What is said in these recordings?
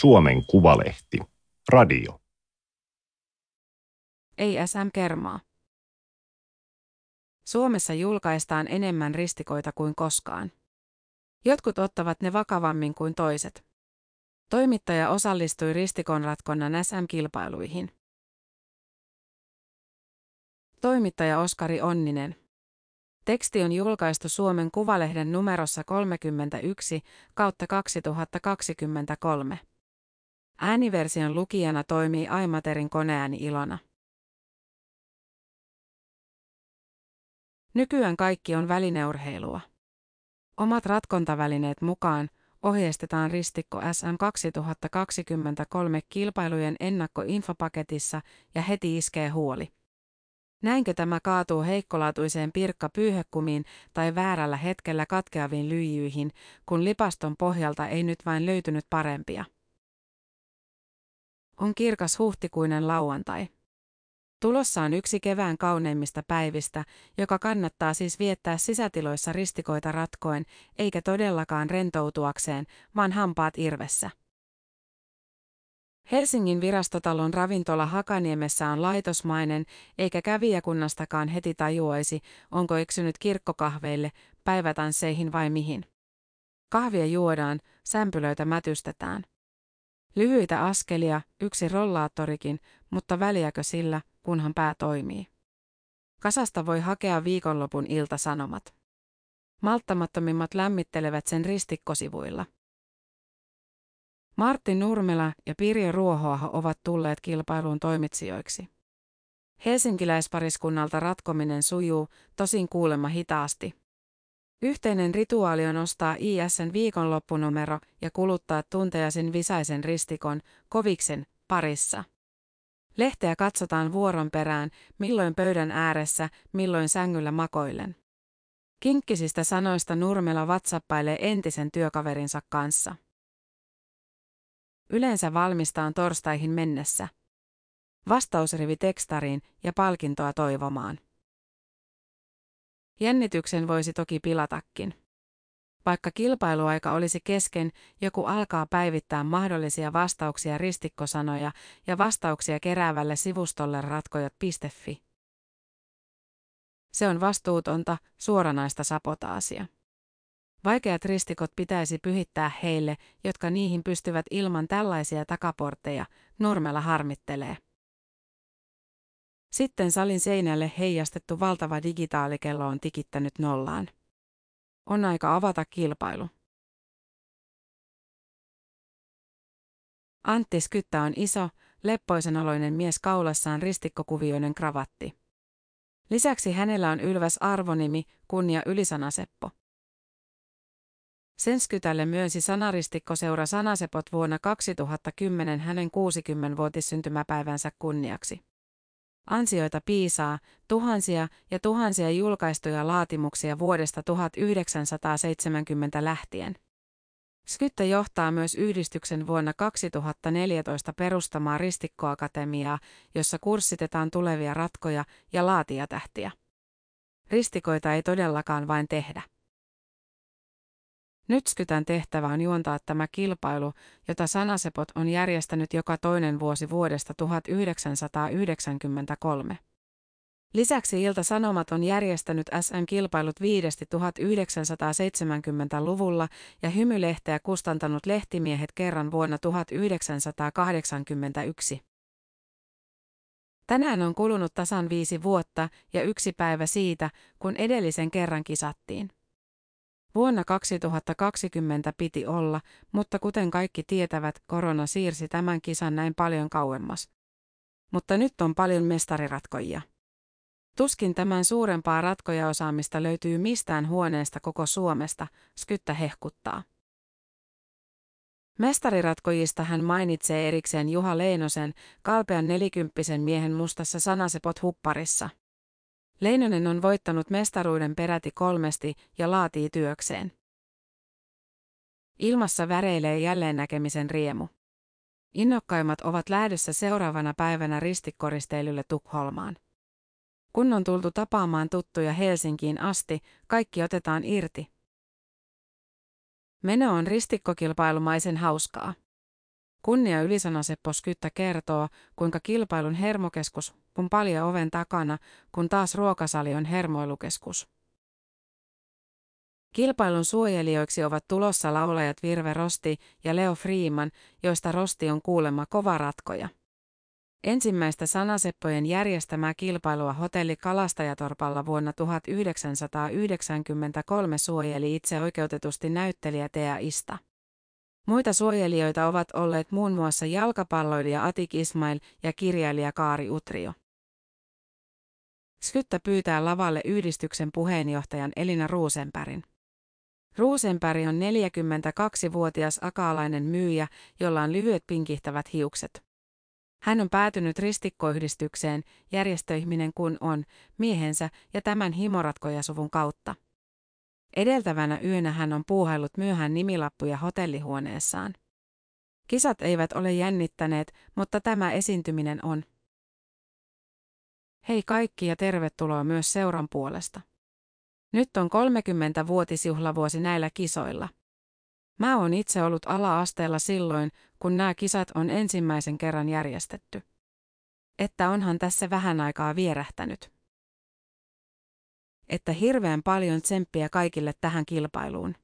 Suomen Kuvalehti. Radio. Ei SM Kermaa. Suomessa julkaistaan enemmän ristikoita kuin koskaan. Jotkut ottavat ne vakavammin kuin toiset. Toimittaja osallistui ristikonratkonnan SM-kilpailuihin. Toimittaja Oskari Onninen. Teksti on julkaistu Suomen Kuvalehden numerossa 31 kautta 2023. Ääniversion lukijana toimii Aimaterin koneääni Ilona. Nykyään kaikki on välineurheilua. Omat ratkontavälineet mukaan ohjeistetaan ristikko SM 2023 kilpailujen ennakkoinfopaketissa ja heti iskee huoli. Näinkö tämä kaatuu heikkolaatuiseen pirkkapyyhekumiin tai väärällä hetkellä katkeaviin lyijyihin, kun lipaston pohjalta ei nyt vain löytynyt parempia? On kirkas huhtikuinen lauantai. Tulossa on yksi kevään kauneimmista päivistä, joka kannattaa siis viettää sisätiloissa ristikoita ratkoen, eikä todellakaan rentoutuakseen, vaan hampaat irvessä. Helsingin virastotalon ravintola Hakaniemessä on laitosmainen, eikä kävijäkunnastakaan heti tajuaisi, onko eksynyt kirkkokahveille, päivätansseihin vai mihin. Kahvia juodaan, sämpylöitä mätystetään. Lyhyitä askelia, yksi rollaattorikin, mutta väliäkö sillä, kunhan pää toimii. Kasasta voi hakea viikonlopun iltasanomat. Malttamattomimmat lämmittelevät sen ristikkosivuilla. Martti Nurmela ja Pirjo Ruohoaho ovat tulleet kilpailuun toimitsijoiksi. Helsinkiläispariskunnalta ratkominen sujuu, tosin kuulemma hitaasti. Yhteinen rituaali on ostaa ISN viikonloppunumero ja kuluttaa tunteja sen visaisen ristikon, koviksen, parissa. Lehteä katsotaan vuoron perään, milloin pöydän ääressä, milloin sängyllä makoillen. Kinkkisistä sanoista Nurmela whatsappailee entisen työkaverinsa kanssa. Yleensä valmistaan torstaihin mennessä. Vastausrivi tekstariin ja palkintoa toivomaan. Jännityksen voisi toki pilatakin. Vaikka kilpailuaika olisi kesken, joku alkaa päivittää mahdollisia vastauksia ristikkosanoja ja vastauksia keräävälle sivustolle ratkojat.fi. Se on vastuutonta, suoranaista sapotaasia. Vaikeat ristikot pitäisi pyhittää heille, jotka niihin pystyvät ilman tällaisia takaportteja, Nurmela harmittelee. Sitten salin seinälle heijastettu valtava digitaalikello on tikittänyt nollaan. On aika avata kilpailu. Antti Skyttä on iso, leppoisen oloinen mies kaulassaan ristikkokuvioinen kravatti. Lisäksi hänellä on ylväs arvonimi, kunnia Ylisanaseppo. Senskytälle myönsi sanaristikkoseur Sanasepot vuonna 2010 hänen 60-vuotissyntymäpäivänsä kunniaksi. Ansioita piisaa, tuhansia ja tuhansia julkaistuja laatimuksia vuodesta 1970 lähtien. Skytte johtaa myös yhdistyksen vuonna 2014 perustamaa ristikkoakatemiaa, jossa kurssitetaan tulevia ratkoja ja laatijatähtiä. Ristikoita ei todellakaan vain tehdä. Nyt Skytän tehtävä on juontaa tämä kilpailu, jota Sanasepot on järjestänyt joka toinen vuosi vuodesta 1993. Lisäksi Ilta-Sanomat on järjestänyt SM-kilpailut viidesti 1970-luvulla ja hymylehteä kustantanut lehtimiehet kerran vuonna 1981. Tänään on kulunut tasan viisi vuotta ja yksi päivä siitä, kun edellisen kerran kisattiin. Vuonna 2020 piti olla, mutta kuten kaikki tietävät, korona siirsi tämän kisan näin paljon kauemmas. Mutta nyt on paljon mestariratkoja. Tuskin tämän suurempaa ratkojaosaamista löytyy mistään huoneesta koko Suomesta, Skyttä hehkuttaa. Mestariratkoijista hän mainitsee erikseen Juha Leinosen, kalpean nelikymppisen miehen mustassa sanasepot hupparissa. Leinonen on voittanut mestaruuden peräti kolmesti ja laatii työkseen. Ilmassa väreilee jälleen näkemisen riemu. Innokkaimmat ovat lähdössä seuraavana päivänä ristikkoristeilylle Tukholmaan. Kun on tultu tapaamaan tuttuja Helsinkiin asti, kaikki otetaan irti. Meno on ristikkokilpailumaisen hauskaa. Kunnia ylisana Seppo Skyttä kertoo, kuinka kilpailun hermokeskus on paljon oven takana, kun taas ruokasali on hermoilukeskus. Kilpailun suojelijoiksi ovat tulossa laulajat Virve Rosti ja Leo Freeman, joista Rosti on kuulemma kova ratkoja. Ensimmäistä sanaseppojen järjestämää kilpailua hotelli Kalastajatorpalla vuonna 1993 suojeli itse oikeutetusti näyttelijä Tea Ista. Muita suojelijoita ovat olleet muun muassa jalkapalloilija Atik Ismail ja kirjailija Kaari Utrio. Skyttä pyytää lavalle yhdistyksen puheenjohtajan Elina Ruusenpärin. Ruusenpäri on 42-vuotias akaalainen myyjä, jolla on lyhyet pinkihtävät hiukset. Hän on päätynyt ristikkoyhdistykseen, järjestöihminen kun on, miehensä ja tämän himoratkojasuvun kautta. Edeltävänä yönä hän on puuhaillut myöhään nimilappuja hotellihuoneessaan. Kisat eivät ole jännittäneet, mutta tämä esiintyminen on. Hei kaikki ja tervetuloa myös seuran puolesta. Nyt on 30-vuotisjuhlavuosi näillä kisoilla. Mä oon itse ollut ala-asteella silloin, kun nämä kisat on ensimmäisen kerran järjestetty. Että onhan tässä vähän aikaa vierähtänyt. Että hirveän paljon tsemppiä kaikille tähän kilpailuun.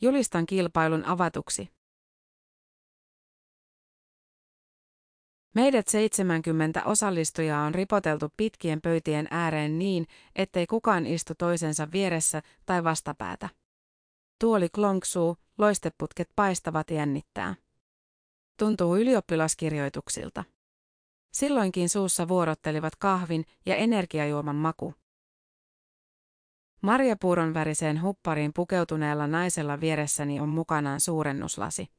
Julistan kilpailun avatuksi. Meidät 70 osallistujaa on ripoteltu pitkien pöytien ääreen niin, ettei kukaan istu toisensa vieressä tai vastapäätä. Tuoli klonksuu, loisteputket paistavat jännittää. Tuntuu ylioppilaskirjoituksilta. Silloinkin suussa vuorottelivat kahvin ja energiajuoman maku. Marjapuuron väriseen huppariin pukeutuneella naisella vieressäni on mukanaan suurennuslasi.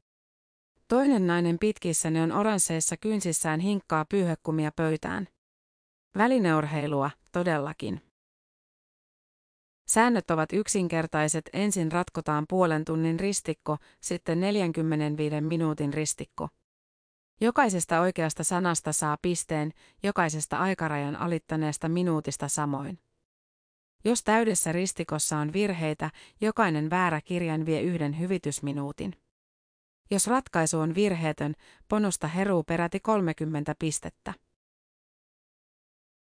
Toinen nainen pitkissäni on oransseissa kynsissään hinkkaa pyyhekumia pöytään. Välineurheilua, todellakin. Säännöt ovat yksinkertaiset, ensin ratkotaan puolen tunnin ristikko, sitten 45 minuutin ristikko. Jokaisesta oikeasta sanasta saa pisteen, jokaisesta aikarajan alittaneesta minuutista samoin. Jos täydessä ristikossa on virheitä, jokainen väärä kirjain vie yhden hyvitysminuutin. Jos ratkaisu on virheetön, ponosta heruu peräti 30 pistettä.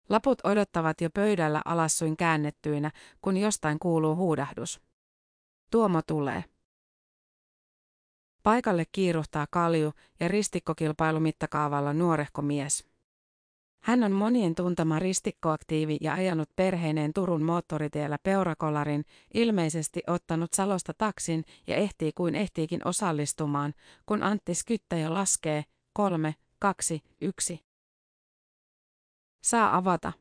Laput odottavat jo pöydällä alassuin käännettyinä, kun jostain kuuluu huudahdus. Tuomo tulee. Paikalle kiiruhtaa kalju ja ristikkokilpailu mittakaavalla nuorehko mies. Hän on monien tuntama ristikkoaktiivi ja ajanut perheineen Turun moottoritiellä peurakolarin, ilmeisesti ottanut Salosta taksin ja ehtii kuin ehtiikin osallistumaan, kun Antti Skyttä jo laskee, kolme, kaksi, yksi. Saa avata.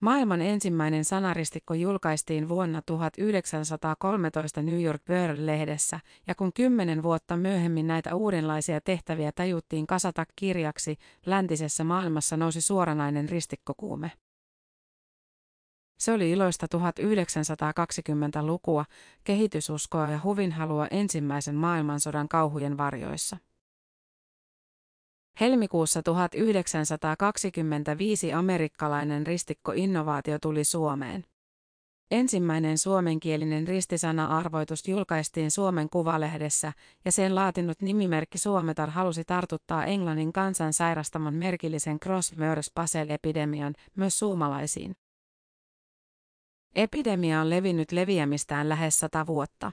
Maailman ensimmäinen sanaristikko julkaistiin vuonna 1913 New York World-lehdessä, ja kun kymmenen vuotta myöhemmin näitä uudenlaisia tehtäviä tajuttiin kasata kirjaksi, läntisessä maailmassa nousi suoranainen ristikkokuume. Se oli iloista 1920-lukua, kehitysuskoa ja huvinhalua ensimmäisen maailmansodan kauhujen varjoissa. Helmikuussa 1925 amerikkalainen ristikkoinnovaatio tuli Suomeen. Ensimmäinen suomenkielinen ristisana-arvoitus julkaistiin Suomen Kuvalehdessä ja sen laatinut nimimerkki Suometar halusi tartuttaa Englannin kansan sairastamon merkillisen Cross-Mörs-Basel-epidemian myös suomalaisiin. Epidemia on levinnyt leviämistään lähes sata vuotta.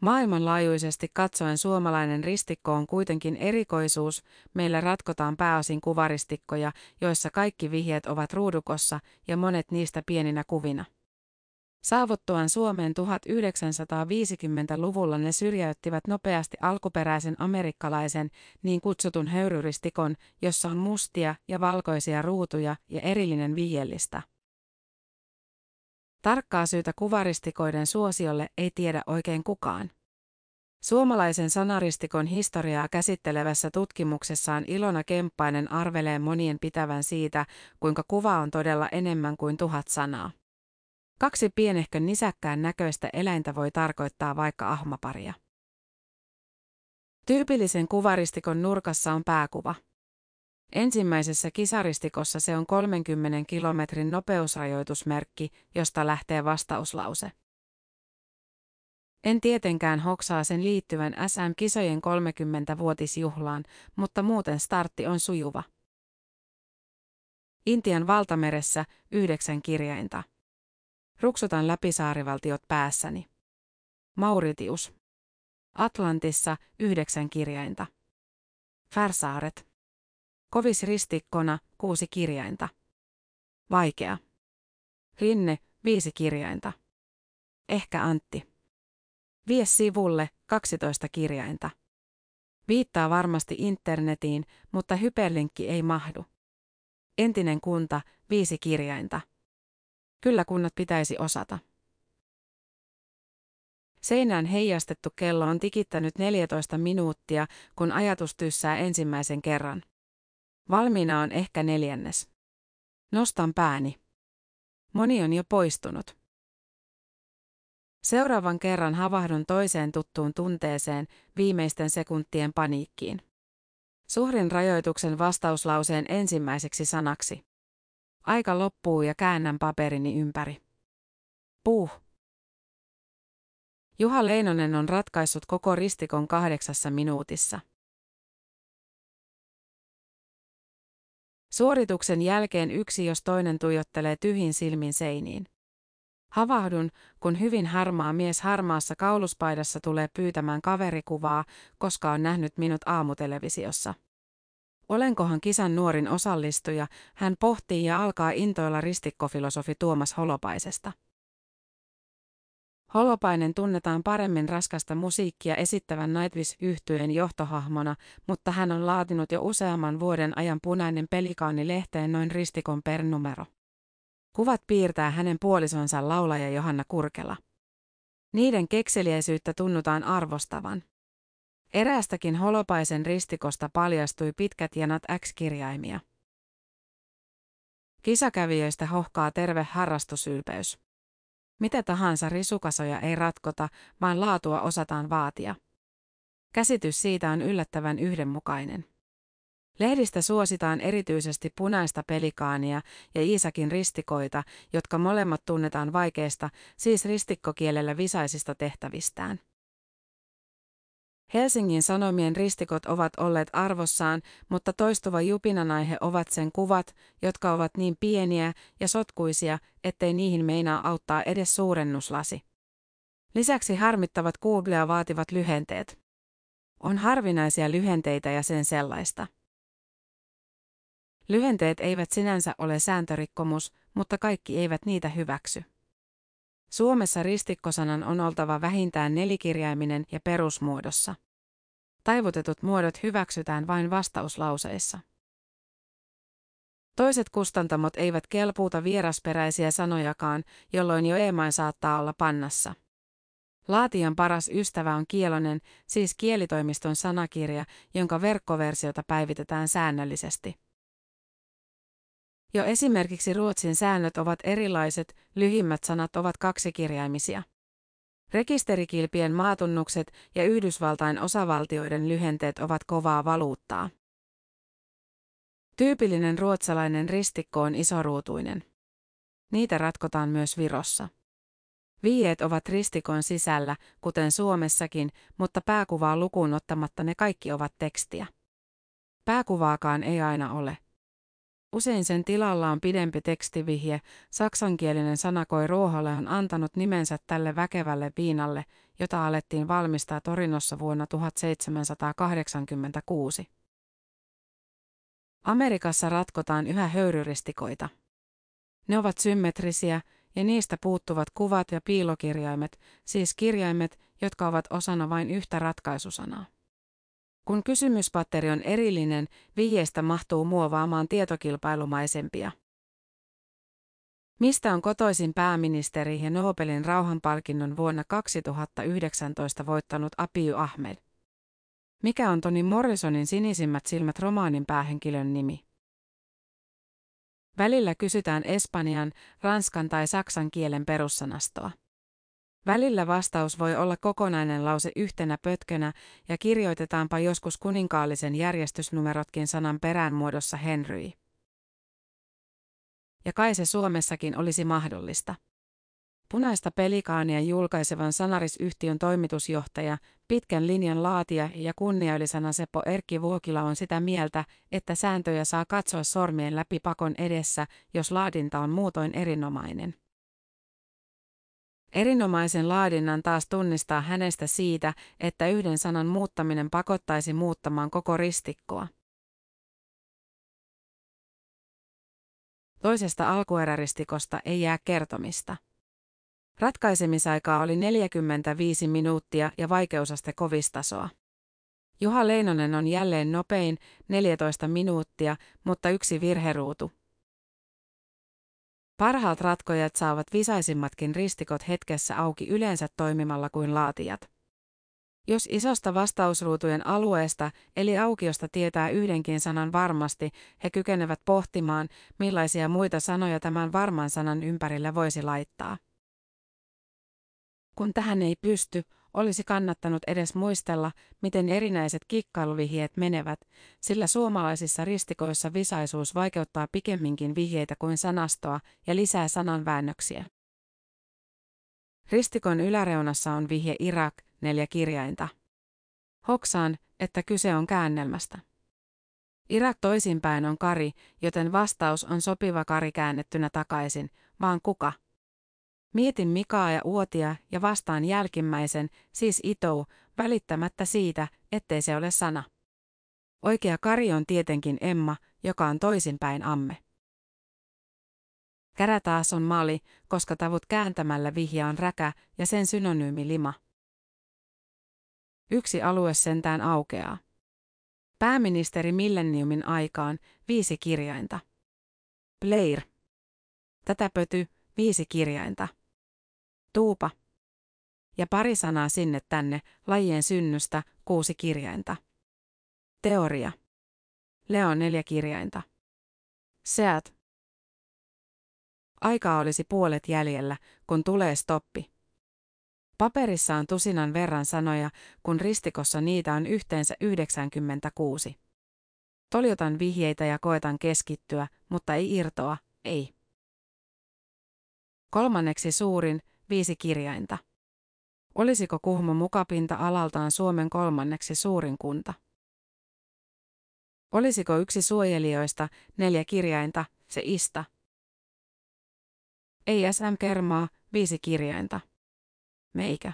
Maailmanlaajuisesti katsoen suomalainen ristikko on kuitenkin erikoisuus, meillä ratkotaan pääosin kuvaristikkoja, joissa kaikki vihjeet ovat ruudukossa ja monet niistä pieninä kuvina. Saavuttuaan Suomeen 1950-luvulla ne syrjäyttivät nopeasti alkuperäisen amerikkalaisen, niin kutsutun höyryristikon, jossa on mustia ja valkoisia ruutuja ja erillinen vihjellista. Tarkkaa syytä kuvaristikoiden suosiolle ei tiedä oikein kukaan. Suomalaisen sanaristikon historiaa käsittelevässä tutkimuksessaan Ilona Kemppainen arvelee monien pitävän siitä, kuinka kuva on todella enemmän kuin tuhat sanaa. Kaksi pienehkön nisäkkään näköistä eläintä voi tarkoittaa vaikka ahmaparia. Tyypillisen kuvaristikon nurkassa on pääkuva. Ensimmäisessä kisaristikossa se on 30 kilometrin nopeusrajoitusmerkki, josta lähtee vastauslause. En tietenkään hoksaa sen liittyvän SM-kisojen 30-vuotisjuhlaan, mutta muuten startti on sujuva. Intian valtameressä yhdeksän kirjainta. Ruksutan läpi saarivaltiot päässäni. Mauritius. Atlantissa yhdeksän kirjainta. Färsaaret. Kovis ristikkona kuusi kirjainta. Vaikea. Rinne viisi kirjainta. Ehkä Antti. Vie sivulle 12 kirjainta. Viittaa varmasti internetiin, mutta hyperlinkki ei mahdu. Entinen kunta, viisi kirjainta. Kyllä kunnat pitäisi osata. Seinään heijastettu kello on tikittänyt 14 minuuttia, kun ajatus tyssää ensimmäisen kerran. Valmiina on ehkä neljännes. Nostan pääni. Moni on jo poistunut. Seuraavan kerran havahdun toiseen tuttuun tunteeseen, viimeisten sekuntien paniikkiin. Suhrin rajoituksen vastauslauseen ensimmäiseksi sanaksi. Aika loppuu ja käännän paperini ympäri. Puh. Juha Leinonen on ratkaissut koko ristikon kahdeksassa minuutissa. Suorituksen jälkeen yksi jos toinen tuijottelee tyhjin silmin seiniin. Havahdun, kun hyvin harmaa mies harmaassa kauluspaidassa tulee pyytämään kaverikuvaa, koska on nähnyt minut aamutelevisiossa. Olenkohan kisan nuorin osallistuja, hän pohtii ja alkaa intoilla ristikkofilosofi Tuomas Holopaisesta. Holopainen tunnetaan paremmin raskasta musiikkia esittävän nightwish yhtyeen johtohahmona, mutta hän on laatinut jo useamman vuoden ajan punainen pelikaani lehteen noin ristikon per numero. Kuvat piirtää hänen puolisonsa laulaja Johanna Kurkela. Niiden kekseliäisyyttä tunnutaan arvostavan. Eräästäkin holopaisen ristikosta paljastui pitkät janat X-kirjaimia. Kisakävijöistä hohkaa terve harrastusylpeys. Mitä tahansa risukasoja ei ratkota, vaan laatua osataan vaatia. Käsitys siitä on yllättävän yhdenmukainen. Lehdistä suositaan erityisesti punaista pelikaania ja Iisakin ristikoita, jotka molemmat tunnetaan vaikeista, siis ristikkokielellä visaisista tehtävistään. Helsingin Sanomien ristikot ovat olleet arvossaan, mutta toistuva jupinanaihe ovat sen kuvat, jotka ovat niin pieniä ja sotkuisia, ettei niihin meinaa auttaa edes suurennuslasi. Lisäksi harmittavat Googlea vaativat lyhenteet. On harvinaisia lyhenteitä ja sen sellaista. Lyhenteet eivät sinänsä ole sääntörikkomus, mutta kaikki eivät niitä hyväksy. Suomessa ristikkosanan on oltava vähintään nelikirjaiminen ja perusmuodossa. Taivutetut muodot hyväksytään vain vastauslauseissa. Toiset kustantamot eivät kelpuuta vierasperäisiä sanojakaan, jolloin jo emain saattaa olla pannassa. Laatijan paras ystävä on kielonen, siis kielitoimiston sanakirja, jonka verkkoversiota päivitetään säännöllisesti. Jo esimerkiksi Ruotsin säännöt ovat erilaiset, lyhimmät sanat ovat kaksikirjaimisia. Rekisterikilpien maatunnukset ja Yhdysvaltain osavaltioiden lyhenteet ovat kovaa valuuttaa. Tyypillinen ruotsalainen ristikko on isoruutuinen. Niitä ratkotaan myös Virossa. Viiet ovat ristikon sisällä, kuten Suomessakin, mutta pääkuvaa lukuun ottamatta ne kaikki ovat tekstiä. Pääkuvaakaan ei aina ole. Usein sen tilalla on pidempi tekstivihje, saksankielinen sanakoi Ruoholle on antanut nimensä tälle väkevälle viinalle, jota alettiin valmistaa Torinossa vuonna 1786. Amerikassa ratkotaan yhä höyryristikoita. Ne ovat symmetrisiä ja niistä puuttuvat kuvat ja piilokirjaimet, siis kirjaimet, jotka ovat osana vain yhtä ratkaisusanaa. Kun kysymyspatteri on erillinen, vihjeestä mahtuu muovaamaan tietokilpailumaisempia. Mistä on kotoisin pääministeri ja Nobelin rauhanpalkinnon vuonna 2019 voittanut Abiy Ahmed? Mikä on Toni Morrisonin sinisimmät silmät romaanin päähenkilön nimi? Välillä kysytään espanjan, ranskan tai saksan kielen perussanastoa. Välillä vastaus voi olla kokonainen lause yhtenä pötkönä ja kirjoitetaanpa joskus kuninkaallisen järjestysnumerotkin sanan perään muodossa Henry. Ja kai se Suomessakin olisi mahdollista. Punaista pelikaania julkaisevan Sanaris-yhtiön toimitusjohtaja, pitkän linjan laatija ja kunniaylisana Seppo Erkki Vuokila on sitä mieltä, että sääntöjä saa katsoa sormien läpi pakon edessä, jos laadinta on muutoin erinomainen. Erinomaisen laadinnan taas tunnistaa hänestä siitä, että yhden sanan muuttaminen pakottaisi muuttamaan koko ristikkoa. Toisesta alkueräristikosta ei jää kertomista. Ratkaisemisaikaa oli 45 minuuttia ja vaikeusaste kovistasoa. Juha Leinonen on jälleen nopein, 14 minuuttia, mutta yksi virheruutu. Parhaat ratkojat saavat visaisimmatkin ristikot hetkessä auki yleensä toimimalla kuin laatijat. Jos isosta vastausruutujen alueesta eli aukiosta tietää yhdenkin sanan varmasti, he kykenevät pohtimaan, millaisia muita sanoja tämän varman sanan ympärillä voisi laittaa. Kun tähän ei pysty, olisi kannattanut edes muistella, miten erinäiset kikkailuvihjeet menevät, sillä suomalaisissa ristikoissa visaisuus vaikeuttaa pikemminkin vihjeitä kuin sanastoa ja lisää sananväännöksiä. Ristikon yläreunassa on vihje Irak, neljä kirjainta. Hoksaan, että kyse on käännelmästä. Irak toisinpäin on kari, joten vastaus on sopiva kari käännettynä takaisin, vaan kuka? Mietin Mikaa ja Uotia ja vastaan jälkimmäisen, siis Itou, välittämättä siitä, ettei se ole sana. Oikea kari on tietenkin Emma, joka on toisinpäin amme. Kärä taas on mali, koska tavut kääntämällä vihja on räkä ja sen synonyymi lima. Yksi alue sentään aukeaa. Pääministeri Millenniumin aikaan viisi kirjainta. Blair. Tätä pöty viisi kirjainta. Tuupa. Ja pari sanaa sinne tänne, lajien synnystä, kuusi kirjainta. Teoria. Leo neljä kirjainta. Seat. Aikaa olisi puolet jäljellä, kun tulee stoppi. Paperissa on tusinan verran sanoja, kun ristikossa niitä on yhteensä 96. Toljotan vihjeitä ja koetan keskittyä, mutta ei irtoa, ei. Kolmanneksi suurin, viisi kirjainta. Olisiko Kuhmo mukapinta alaltaan Suomen kolmanneksi suurin kunta? Olisiko yksi suojelijoista, neljä kirjainta, se ista? Ei SM Kermaa, viisi kirjainta. Meikä.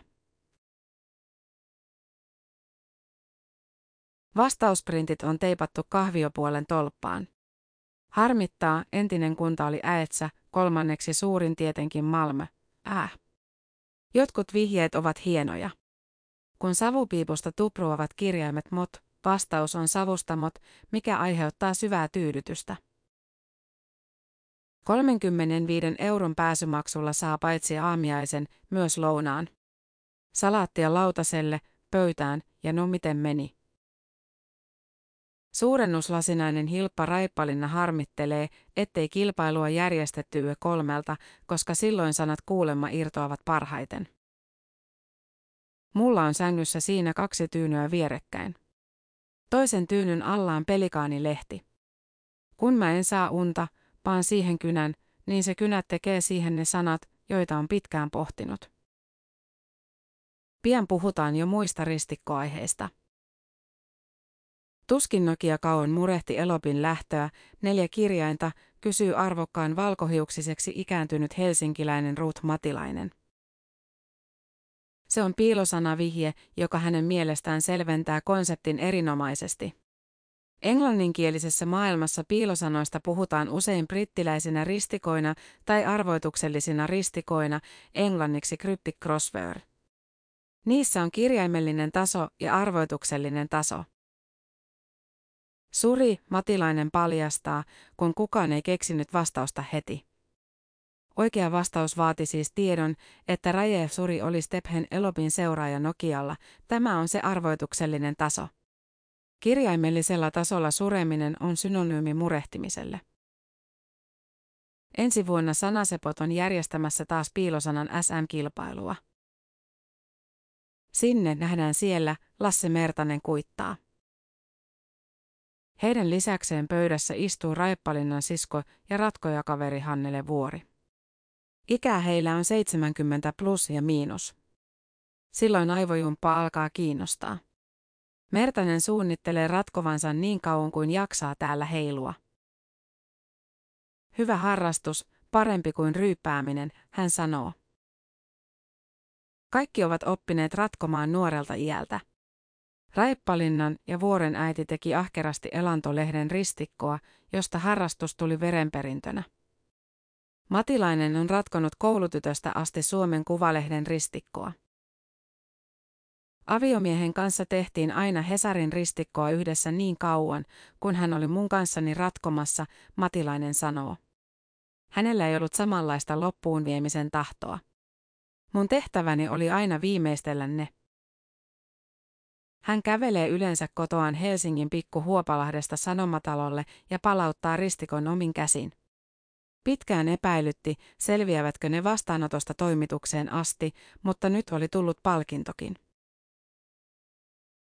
Vastausprintit on teipattu kahviopuolen tolppaan. Harmittaa, entinen kunta oli Äetsä, kolmanneksi suurin tietenkin Malmö. Äh. Jotkut vihjeet ovat hienoja. Kun savupiipusta tupruavat kirjaimet mot, vastaus on savustamot, mikä aiheuttaa syvää tyydytystä. 35 euron pääsymaksulla saa paitsi aamiaisen, myös lounaan. Salaattia lautaselle, pöytään ja no miten meni. Suurennuslasinainen Hilppa Raippalinna harmittelee, ettei kilpailua järjestetty yö kolmelta, koska silloin sanat kuulemma irtoavat parhaiten. Mulla on sängyssä siinä kaksi tyynyä vierekkäin. Toisen tyynyn alla on pelikaanilehti. Kun mä en saa unta, vaan siihen kynän, niin se kynä tekee siihen ne sanat, joita on pitkään pohtinut. Pian puhutaan jo muista ristikkoaiheista. Tuskin Nokia kauan murehti Elopin lähtöä, neljä kirjainta, kysyy arvokkaan valkohiuksiseksi ikääntynyt helsinkiläinen Ruth Matilainen. Se on piilosanavihje, joka hänen mielestään selventää konseptin erinomaisesti. Englanninkielisessä maailmassa piilosanoista puhutaan usein brittiläisinä ristikoina tai arvoituksellisina ristikoina, englanniksi cryptic crossword. Niissä on kirjaimellinen taso ja arvoituksellinen taso. Suri, Matilainen paljastaa, kun kukaan ei keksinyt vastausta heti. Oikea vastaus vaati siis tiedon, että Rajev Suri oli Stephen Elopin seuraaja Nokialla. Tämä on se arvoituksellinen taso. Kirjaimellisella tasolla sureminen on synonyymi murehtimiselle. Ensi vuonna Sanasepot on järjestämässä taas piilosanan SM-kilpailua. Sinne nähdään siellä, Lasse Mertanen kuittaa. Heidän lisäkseen pöydässä istuu Raippalinnan sisko ja ratkojakaveri Hannele Vuori. Ikää heillä on 70 plus ja miinus. Silloin aivojumppa alkaa kiinnostaa. Mertanen suunnittelee ratkovansa niin kauan kuin jaksaa täällä heilua. Hyvä harrastus, parempi kuin ryyppääminen, hän sanoo. Kaikki ovat oppineet ratkomaan nuorelta iältä. Raippalinnan ja vuoren äiti teki ahkerasti elantolehden ristikkoa, josta harrastus tuli verenperintönä. Matilainen on ratkonut koulutytöstä asti Suomen kuvalehden ristikkoa. Aviomiehen kanssa tehtiin aina Hesarin ristikkoa yhdessä niin kauan, kun hän oli mun kanssani ratkomassa, Matilainen sanoo. Hänellä ei ollut samanlaista loppuun viemisen tahtoa. Mun tehtäväni oli aina viimeistellä ne. Hän kävelee yleensä kotoaan Helsingin pikku Huopalahdesta Sanomatalolle ja palauttaa ristikon omin käsin. Pitkään epäilytti, selviävätkö ne vastaanotosta toimitukseen asti, mutta nyt oli tullut palkintokin.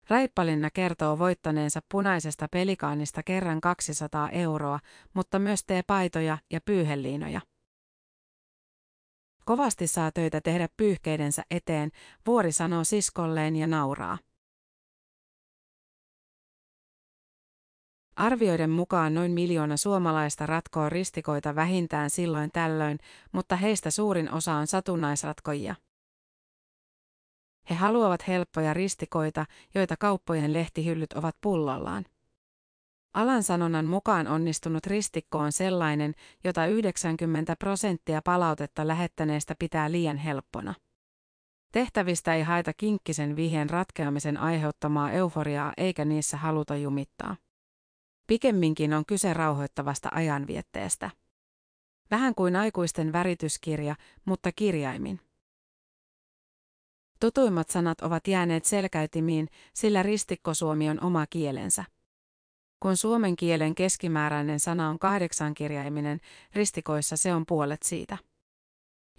Raippalinna kertoo voittaneensa punaisesta pelikaanista kerran 200 euroa, mutta myös paitoja ja pyyheliinoja. Kovasti saa töitä tehdä pyyhkeidensä eteen, vuori sanoo siskolleen ja nauraa. Arvioiden mukaan noin miljoona suomalaista ratkoo ristikoita vähintään silloin tällöin, mutta heistä suurin osa on satunnaisratkoja. He haluavat helppoja ristikoita, joita kauppojen lehtihyllyt ovat pullollaan. Alan sanonnan mukaan onnistunut ristikko on sellainen, jota 90 prosenttia palautetta lähettäneestä pitää liian helppona. Tehtävistä ei haeta kinkkisen vihjen ratkeamisen aiheuttamaa euforiaa eikä niissä haluta jumittaa. Pikemminkin on kyse rauhoittavasta ajanvietteestä. Vähän kuin aikuisten värityskirja, mutta kirjaimin. Tutuimmat sanat ovat jääneet selkäytimiin, sillä ristikkosuomi on oma kielensä. Kun suomen kielen keskimääräinen sana on kahdeksankirjaiminen, ristikoissa se on puolet siitä.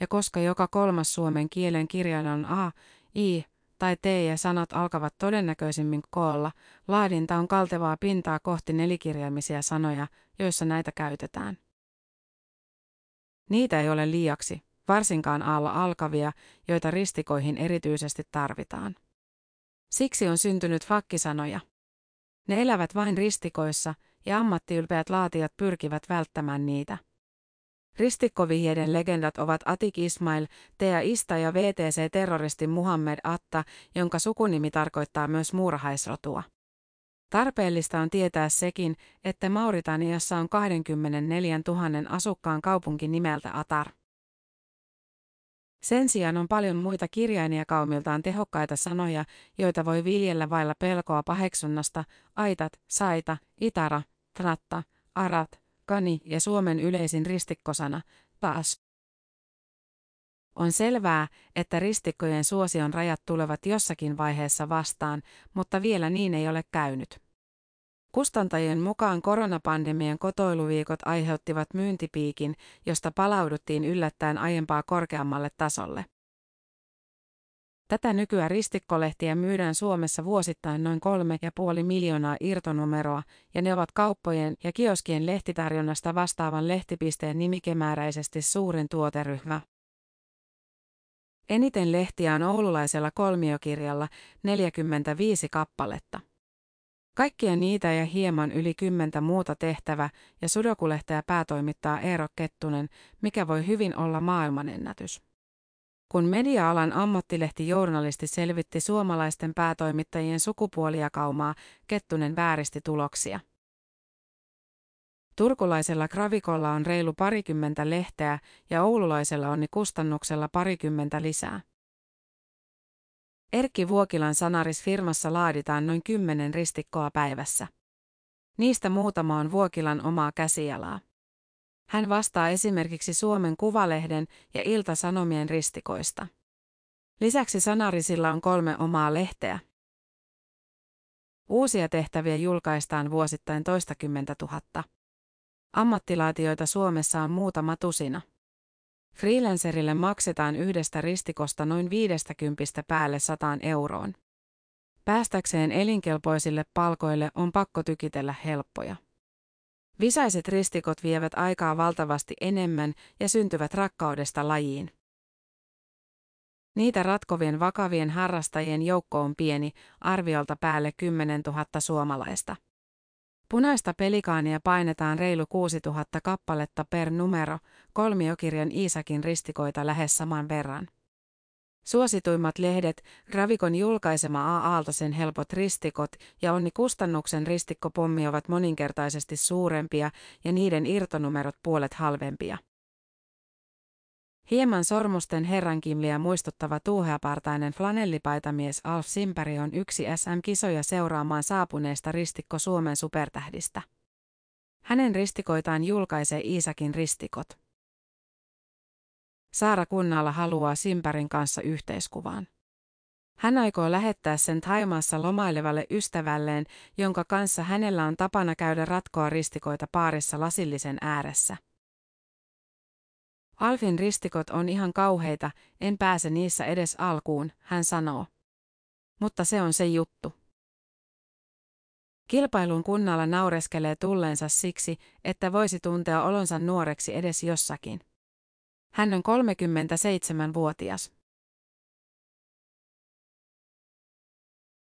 Ja koska joka kolmas suomen kielen kirjain on A, I tai T ja sanat alkavat todennäköisimmin koolla, laadinta on kaltevaa pintaa kohti nelikirjaimisia sanoja, joissa näitä käytetään. Niitä ei ole liiaksi, varsinkaan aalla alkavia, joita ristikoihin erityisesti tarvitaan. Siksi on syntynyt fakkisanoja. Ne elävät vain ristikoissa, ja ammattiylpeät laatijat pyrkivät välttämään niitä. Ristikkovihjeiden legendat ovat Atik Ismail, Tea Ista ja VTC-terroristi Muhammed Atta, jonka sukunimi tarkoittaa myös muurahaisrotua. Tarpeellista on tietää sekin, että Mauritaniassa on 24 000 asukkaan kaupunki nimeltä Atar. Sen sijaan on paljon muita kirjailijakaumiltaan tehokkaita sanoja, joita voi viljellä vailla pelkoa paheksunnasta, aitat, saita, itara, tratta, arat, kani ja Suomen yleisin ristikkosana, taas. On selvää, että ristikkojen suosion rajat tulevat jossakin vaiheessa vastaan, mutta vielä niin ei ole käynyt. Kustantajien mukaan koronapandemian kotoiluviikot aiheuttivat myyntipiikin, josta palauduttiin yllättäen aiempaa korkeammalle tasolle. Tätä nykyään ristikkolehtiä myydään Suomessa vuosittain noin 3,5 miljoonaa irtonumeroa, ja ne ovat kauppojen ja kioskien lehtitarjonnasta vastaavan lehtipisteen nimikemääräisesti suurin tuoteryhmä. Eniten lehtiä on oululaisella kolmiokirjalla 45 kappaletta. Kaikkia niitä ja hieman yli kymmentä muuta tehtävä ja sudokulehteä päätoimittaa Eero Kettunen, mikä voi hyvin olla maailmanennätys. Kun media-alan ammattilehti-journalisti selvitti suomalaisten päätoimittajien sukupuolijakaumaa, Kettunen vääristi tuloksia. Turkulaisella gravikolla on reilu parikymmentä lehteä ja oululaisella onni kustannuksella parikymmentä lisää. Erkki Vuokilan sanarisfirmassa laaditaan noin kymmenen ristikkoa päivässä. Niistä muutama on Vuokilan omaa käsialaa. Hän vastaa esimerkiksi Suomen Kuvalehden ja Ilta-Sanomien ristikoista. Lisäksi Sanarisilla on kolme omaa lehteä. Uusia tehtäviä julkaistaan vuosittain toistakymmentä tuhatta. Ammattilaatioita Suomessa on muutama tusina. Freelancerille maksetaan yhdestä ristikosta noin 50 päälle 100 euroon. Päästäkseen elinkelpoisille palkoille on pakko tykitellä helppoja. Visaiset ristikot vievät aikaa valtavasti enemmän ja syntyvät rakkaudesta lajiin. Niitä ratkovien vakavien harrastajien joukko on pieni, arviolta päälle 10 000 suomalaista. Punaista pelikaania painetaan reilu 6000 kappaletta per numero, kolmiokirjan Iisakin ristikoita lähes saman verran. Suosituimmat lehdet, Gravikon julkaisema A. Aaltosen helpot ristikot ja Onni Kustannuksen ristikkopommi ovat moninkertaisesti suurempia ja niiden irtonumerot puolet halvempia. Hieman sormusten herrankimliä muistuttava tuuheapartainen flanellipaitamies Alf Simperi on yksi SM-kisoja seuraamaan saapuneesta ristikko Suomen supertähdistä. Hänen ristikoitaan julkaisee Iisakin ristikot. Saara Kunnalla haluaa Simpärin kanssa yhteiskuvaan. Hän aikoo lähettää sen Taimaassa lomailevalle ystävälleen, jonka kanssa hänellä on tapana käydä ratkoa ristikoita paarissa lasillisen ääressä. Alfin ristikot on ihan kauheita, en pääse niissä edes alkuun, hän sanoo. Mutta se on se juttu. Kilpailun kunnalla naureskelee tulleensa siksi, että voisi tuntea olonsa nuoreksi edes jossakin. Hän on 37-vuotias.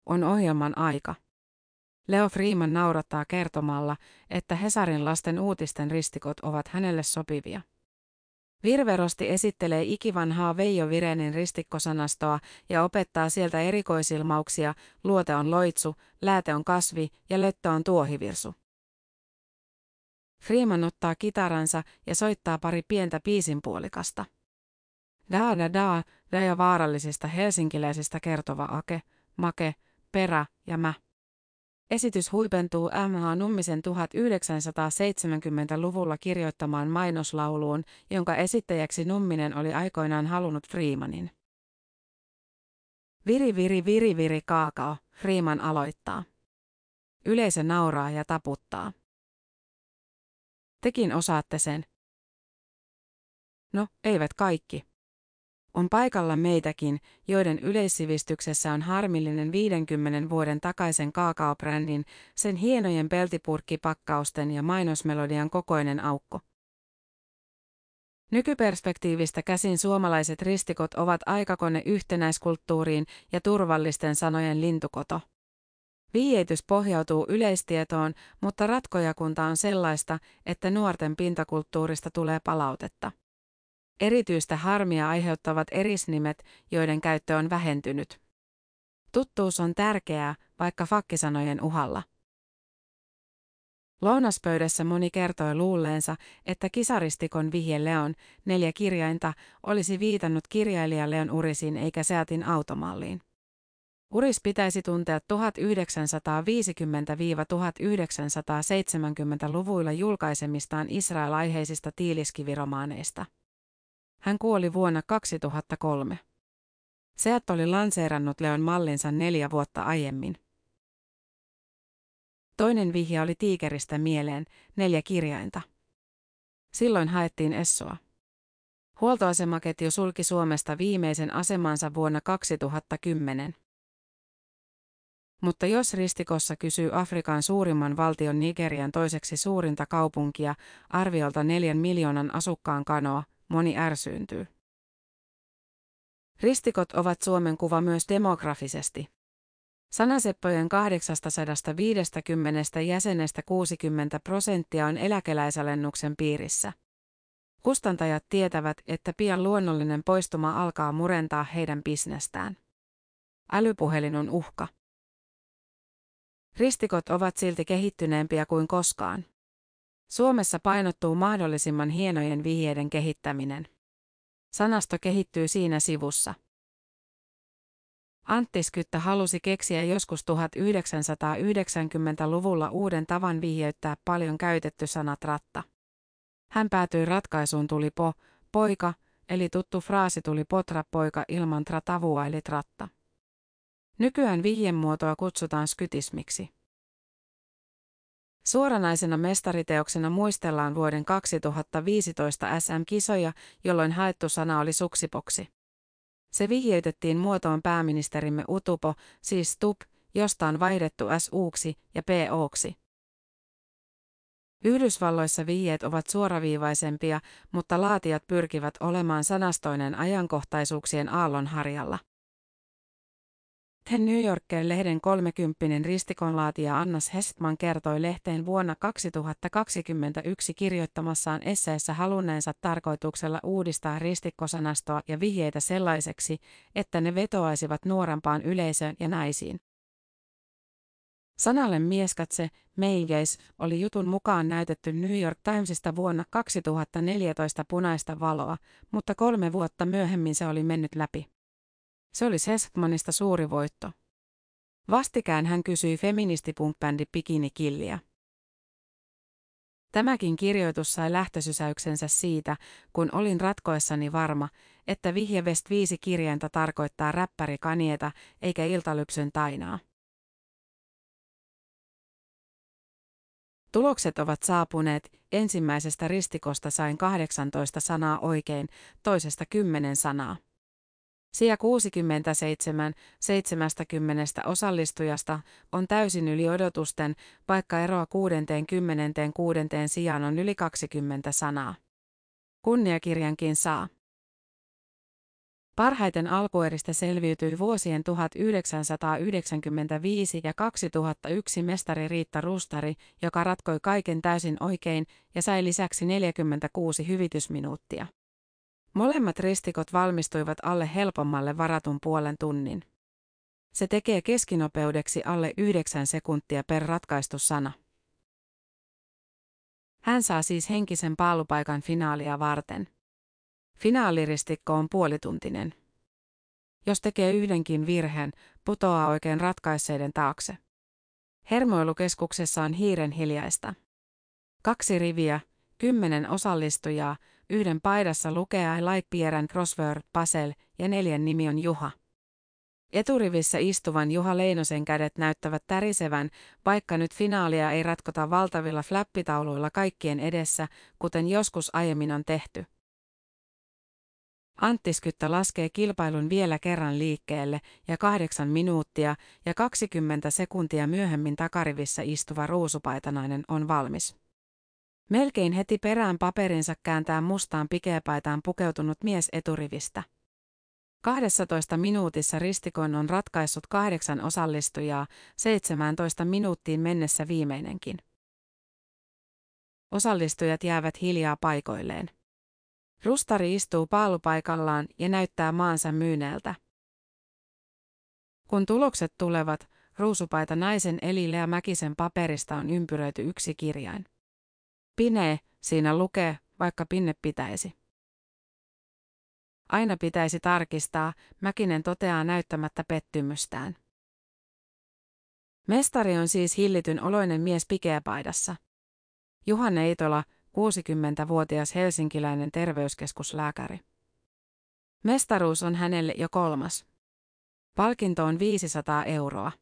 On ohjelman aika. Leo Freeman naurattaa kertomalla, että Hesarin lasten uutisten ristikot ovat hänelle sopivia. Virverosti esittelee ikivanhaa Veijo Virenin ristikkosanastoa ja opettaa sieltä erikoisilmauksia, luote on loitsu, lääte on kasvi ja löttö on tuohivirsu. Freeman ottaa kitaransa ja soittaa pari pientä piisinpuolikasta. Da da da, da ja vaarallisista helsinkiläisistä kertova Ake, Make, Perä ja Mä. Esitys huipentuu M.H. Nummisen 1970-luvulla kirjoittamaan mainoslauluun, jonka esittäjäksi Numminen oli aikoinaan halunnut Freemanin. Viri viri viri viri kaakao, Freeman aloittaa. Yleisö nauraa ja taputtaa. Tekin osaatte sen. No, eivät kaikki. On paikalla meitäkin, joiden yleissivistyksessä on harmillinen 50 vuoden takaisen kaakaobrändin, sen hienojen peltipurkkipakkausten ja mainosmelodian kokoinen aukko. Nykyperspektiivistä käsin suomalaiset ristikot ovat aikakone yhtenäiskulttuuriin ja turvallisten sanojen lintukoto. Viietys pohjautuu yleistietoon, mutta ratkojakunta on sellaista, että nuorten pintakulttuurista tulee palautetta. Erityistä harmia aiheuttavat erisnimet, joiden käyttö on vähentynyt. Tuttuus on tärkeää, vaikka fakkisanojen uhalla. Lounaspöydässä moni kertoi luulleensa, että kisaristikon vihje Leon, neljä kirjainta, olisi viitannut kirjailija Leon Urisin eikä Seatin automalliin. Uris pitäisi tuntea 1950-1970-luvuilla julkaisemistaan israelaiheisista tiiliskiviromaaneista. Hän kuoli vuonna 2003. Seat oli lanseerannut Leon mallinsa neljä vuotta aiemmin. Toinen vihje oli tiikeristä mieleen, neljä kirjainta. Silloin haettiin Essoa. Huoltoasemaketju sulki Suomesta viimeisen asemansa vuonna 2010. Mutta jos ristikossa kysyy Afrikan suurimman valtion Nigerian toiseksi suurinta kaupunkia, arviolta neljän miljoonan asukkaan kanoa, moni ärsyyntyy. Ristikot ovat Suomen kuva myös demografisesti. Sanaseppojen 850 jäsenestä 60 prosenttia on eläkeläisalennuksen piirissä. Kustantajat tietävät, että pian luonnollinen poistuma alkaa murentaa heidän bisnestään. Älypuhelin on uhka. Ristikot ovat silti kehittyneempiä kuin koskaan. Suomessa painottuu mahdollisimman hienojen vihjeiden kehittäminen. Sanasto kehittyy siinä sivussa. Antti Skyttä halusi keksiä joskus 1990-luvulla uuden tavan vihjeyttää paljon käytetty sanat ratta. Hän päätyi ratkaisuun tuli po, poika, eli tuttu fraasi tuli potra poika ilman tratavua eli tratta. Nykyään vihjemuotoa kutsutaan skytismiksi. Suoranaisena mestariteoksena muistellaan vuoden 2015 SM-kisoja, jolloin haettu sana oli suksipoksi. Se vihjeytettiin muotoon pääministerimme Utupo, siis Tup, josta on vaihdettu S-uuksi ja P-ooksi. Yhdysvalloissa vihjeet ovat suoraviivaisempia, mutta laatijat pyrkivät olemaan sanastoinen ajankohtaisuuksien aallonharjalla. The New Yorker-lehden 30 ristikonlaatija Annas Hestman kertoi lehteen vuonna 2021 kirjoittamassaan esseessä halunneensa tarkoituksella uudistaa ristikkosanastoa ja vihjeitä sellaiseksi, että ne vetoaisivat nuorempaan yleisöön ja naisiin. Sanalle mieskatse, Meigeis, oli jutun mukaan näytetty New York Timesista vuonna 2014 punaista valoa, mutta kolme vuotta myöhemmin se oli mennyt läpi. Se oli Seskmanista suuri voitto. Vastikään hän kysyi feministipunkbändi Bikini Killiä. Tämäkin kirjoitus sai lähtösysäyksensä siitä, kun olin ratkoessani varma, että vihje West 5 kirjainta tarkoittaa räppäri Kanieta eikä iltalypsyn tainaa. Tulokset ovat saapuneet, ensimmäisestä ristikosta sain 18 sanaa oikein, toisesta 10 sanaa. Sija 67 70 osallistujasta on täysin yli odotusten, vaikka eroa 66 sijaan on yli 20 sanaa. Kunniakirjankin saa. Parhaiten alkueristä selviytyi vuosien 1995 ja 2001 mestari Riitta Rustari, joka ratkoi kaiken täysin oikein ja sai lisäksi 46 hyvitysminuuttia. Molemmat ristikot valmistuivat alle helpommalle varatun puolen tunnin. Se tekee keskinopeudeksi alle 9 sekuntia per ratkaistu sana. Hän saa siis henkisen paalupaikan finaalia varten. Finaaliristikko on puolituntinen. Jos tekee yhdenkin virheen, putoaa oikein ratkaisseiden taakse. Hermoilukeskuksessa on hiiren hiljaista. Kaksi riviä, kymmenen osallistujaa, yhden paidassa lukee I like Pierän crossword puzzle ja neljän nimi on Juha. Eturivissä istuvan Juha Leinosen kädet näyttävät tärisevän, vaikka nyt finaalia ei ratkota valtavilla flappitauluilla kaikkien edessä, kuten joskus aiemmin on tehty. Anttiskyttä laskee kilpailun vielä kerran liikkeelle ja kahdeksan minuuttia ja 20 sekuntia myöhemmin takarivissä istuva ruusupaitanainen on valmis. Melkein heti perään paperinsa kääntää mustaan pikeäpaitaan pukeutunut mies eturivistä. 12 minuutissa ristikon on ratkaissut kahdeksan osallistujaa, 17 minuuttiin mennessä viimeinenkin. Osallistujat jäävät hiljaa paikoilleen. Rustari istuu paalupaikallaan ja näyttää maansa myyneeltä. Kun tulokset tulevat, ruusupaita naisen eli Lea Mäkisen paperista on ympyröity yksi kirjain. Pine, siinä lukee, vaikka pinne pitäisi. Aina pitäisi tarkistaa, Mäkinen toteaa näyttämättä pettymystään. Mestari on siis hillityn oloinen mies pikeäpaidassa. Juha Neitola, 60-vuotias helsinkiläinen terveyskeskuslääkäri. Mestaruus on hänelle jo kolmas. Palkinto on 500 euroa.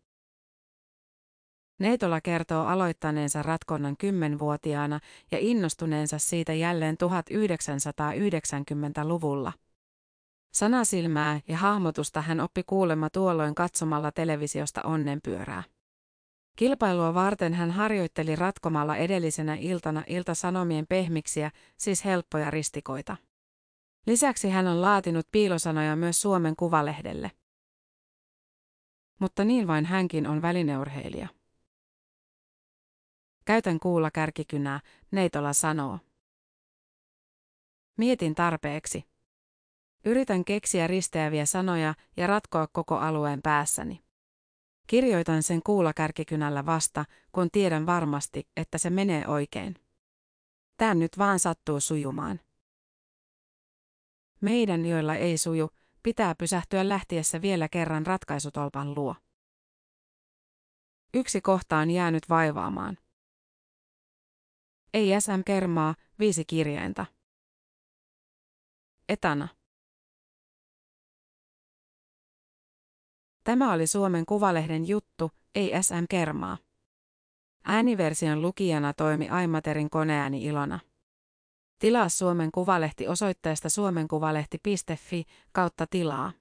Neitola kertoo aloittaneensa ratkonnan kymmenvuotiaana ja innostuneensa siitä jälleen 1990-luvulla. Sanasilmää ja hahmotusta hän oppi kuulemma tuolloin katsomalla televisiosta onnenpyörää. Kilpailua varten hän harjoitteli ratkomalla edellisenä iltana iltasanomien pehmiksiä, siis helppoja ristikoita. Lisäksi hän on laatinut piilosanoja myös Suomen Kuvalehdelle. Mutta niin vain hänkin on välineurheilija. Käytän kuulla kärkikynää, Neitola sanoo. Mietin tarpeeksi. Yritän keksiä risteäviä sanoja ja ratkoa koko alueen päässäni. Kirjoitan sen kuulakärkikynällä vasta, kun tiedän varmasti, että se menee oikein. Tämä nyt vaan sattuu sujumaan. Meidän, joilla ei suju, pitää pysähtyä lähtiessä vielä kerran ratkaisutolpan luo. Yksi kohta on jäänyt vaivaamaan. Ei SM Kermaa, viisi kirjainta. Etana. Tämä oli Suomen Kuvalehden juttu, ei SM Kermaa. Ääniversion lukijana toimi Aimaterin koneääni Ilona. Tilaa Suomen Kuvalehti osoitteesta suomenkuvalehti.fi kautta tilaa.